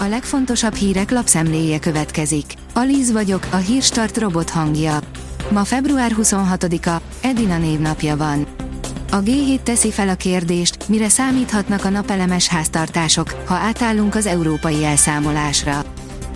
A legfontosabb hírek lapszemléje következik. Alíz vagyok, a hírstart robot hangja. Ma február 26-a, Edina névnapja van. A G7 teszi fel a kérdést, mire számíthatnak a napelemes háztartások, ha átállunk az európai elszámolásra.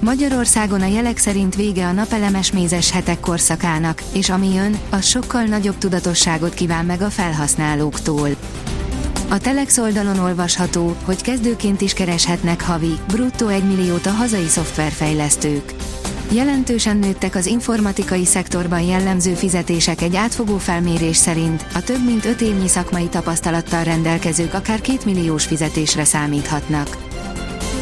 Magyarországon a jelek szerint vége a napelemes mézes hetek korszakának, és ami jön, az sokkal nagyobb tudatosságot kíván meg a felhasználóktól. A Telex oldalon olvasható, hogy kezdőként is kereshetnek havi, bruttó 1 milliót a hazai szoftverfejlesztők. Jelentősen nőttek az informatikai szektorban jellemző fizetések egy átfogó felmérés szerint, a több mint 5 évnyi szakmai tapasztalattal rendelkezők akár 2 milliós fizetésre számíthatnak.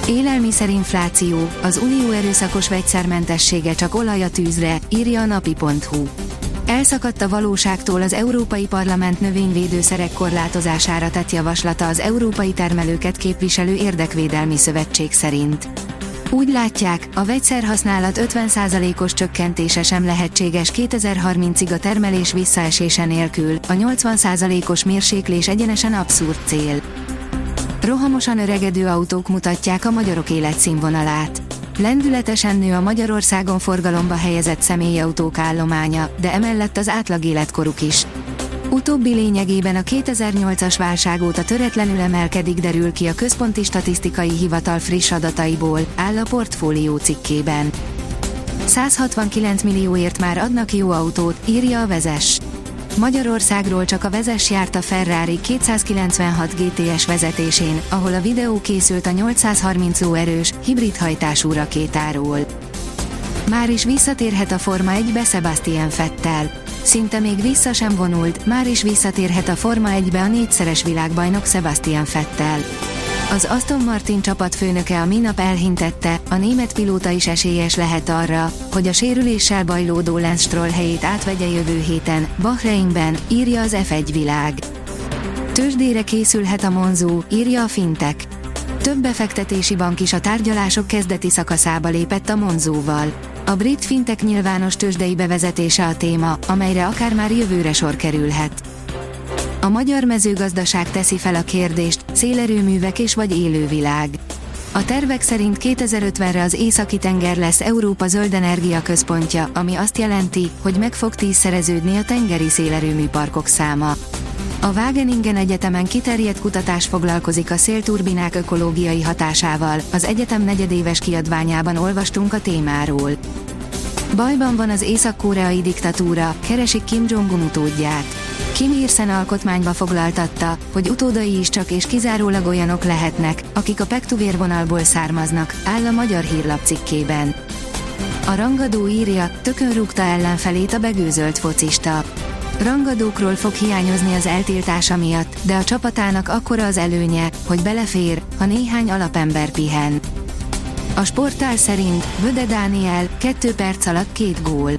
Élelmiszerinfláció, az unió erőszakos vegyszermentessége csak olaj a tűzre, írja a napi.hu. Elszakadt a valóságtól az Európai Parlament növényvédőszerek korlátozására tett javaslata az európai termelőket képviselő érdekvédelmi szövetség szerint. Úgy látják, a vegyszerhasználat 50%-os csökkentése sem lehetséges 2030-ig a termelés visszaesése nélkül, a 80%-os mérséklés egyenesen abszurd cél. Rohamosan öregedő autók mutatják a magyarok életszínvonalát. Lendületesen nő a Magyarországon forgalomba helyezett személyautók állománya, de emellett az átlag életkoruk is. Utóbbi lényegében a 2008-as válság óta töretlenül emelkedik derül ki a Központi Statisztikai Hivatal friss adataiból, áll a portfólió cikkében. 169 millióért már adnak jó autót, írja a vezes. Magyarországról csak a vezes járt a Ferrari 296 GTS vezetésén, ahol a videó készült a 830 lóerős, hibrid hajtású rakétáról. Már is visszatérhet a Forma 1-be Sebastian Fettel. Szinte még vissza sem vonult, már is visszatérhet a Forma 1-be a négyszeres világbajnok Sebastian Fettel. Az Aston Martin csapatfőnöke a minap elhintette, a német pilóta is esélyes lehet arra, hogy a sérüléssel bajlódó Lance Stroll helyét átvegye jövő héten, Bahreinben, írja az F1 világ. Tőzsdére készülhet a Monzó, írja a Fintech. Több befektetési bank is a tárgyalások kezdeti szakaszába lépett a Monzóval. A brit fintek nyilvános tőzsdei bevezetése a téma, amelyre akár már jövőre sor kerülhet. A magyar mezőgazdaság teszi fel a kérdést, szélerőművek és vagy élővilág. A tervek szerint 2050-re az északi tenger lesz Európa zöld energia központja, ami azt jelenti, hogy meg fog tízszereződni a tengeri szélerőműparkok száma. A Wageningen Egyetemen kiterjedt kutatás foglalkozik a szélturbinák ökológiai hatásával, az egyetem negyedéves kiadványában olvastunk a témáról. Bajban van az észak-koreai diktatúra, keresik Kim Jong-un utódját. Kim Ir-sen alkotmányba foglaltatta, hogy utódai is csak és kizárólag olyanok lehetnek, akik a pektuvérvonalból származnak, áll a magyar hírlap cikkében. A rangadó írja, tökön rúgta ellenfelét a begőzölt focista. Rangadókról fog hiányozni az eltiltása miatt, de a csapatának akkora az előnye, hogy belefér, ha néhány alapember pihen. A sportál szerint Vöde Dániel 2 perc alatt két gól.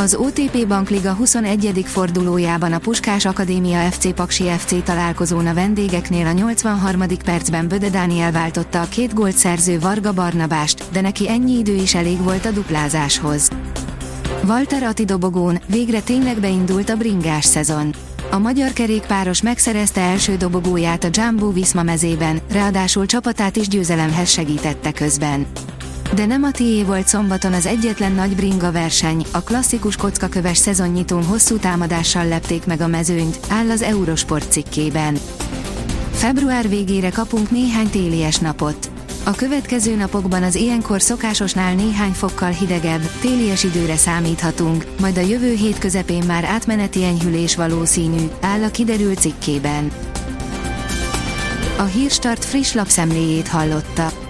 Az OTP Bankliga 21. fordulójában a Puskás Akadémia FC Paksi FC találkozón a vendégeknél a 83. percben Böde Dániel váltotta a két gólt szerző Varga Barnabást, de neki ennyi idő is elég volt a duplázáshoz. Walter Ati dobogón végre tényleg beindult a bringás szezon. A magyar kerékpáros megszerezte első dobogóját a Jumbo Visma mezében, ráadásul csapatát is győzelemhez segítette közben. De nem a tié volt szombaton az egyetlen nagy bringa verseny, a klasszikus kockaköves szezonnyitón hosszú támadással lepték meg a mezőnyt, áll az Eurosport cikkében. Február végére kapunk néhány télies napot. A következő napokban az ilyenkor szokásosnál néhány fokkal hidegebb, télies időre számíthatunk, majd a jövő hét közepén már átmeneti enyhülés valószínű, áll a kiderült cikkében. A Hírstart friss lapszemléjét hallotta.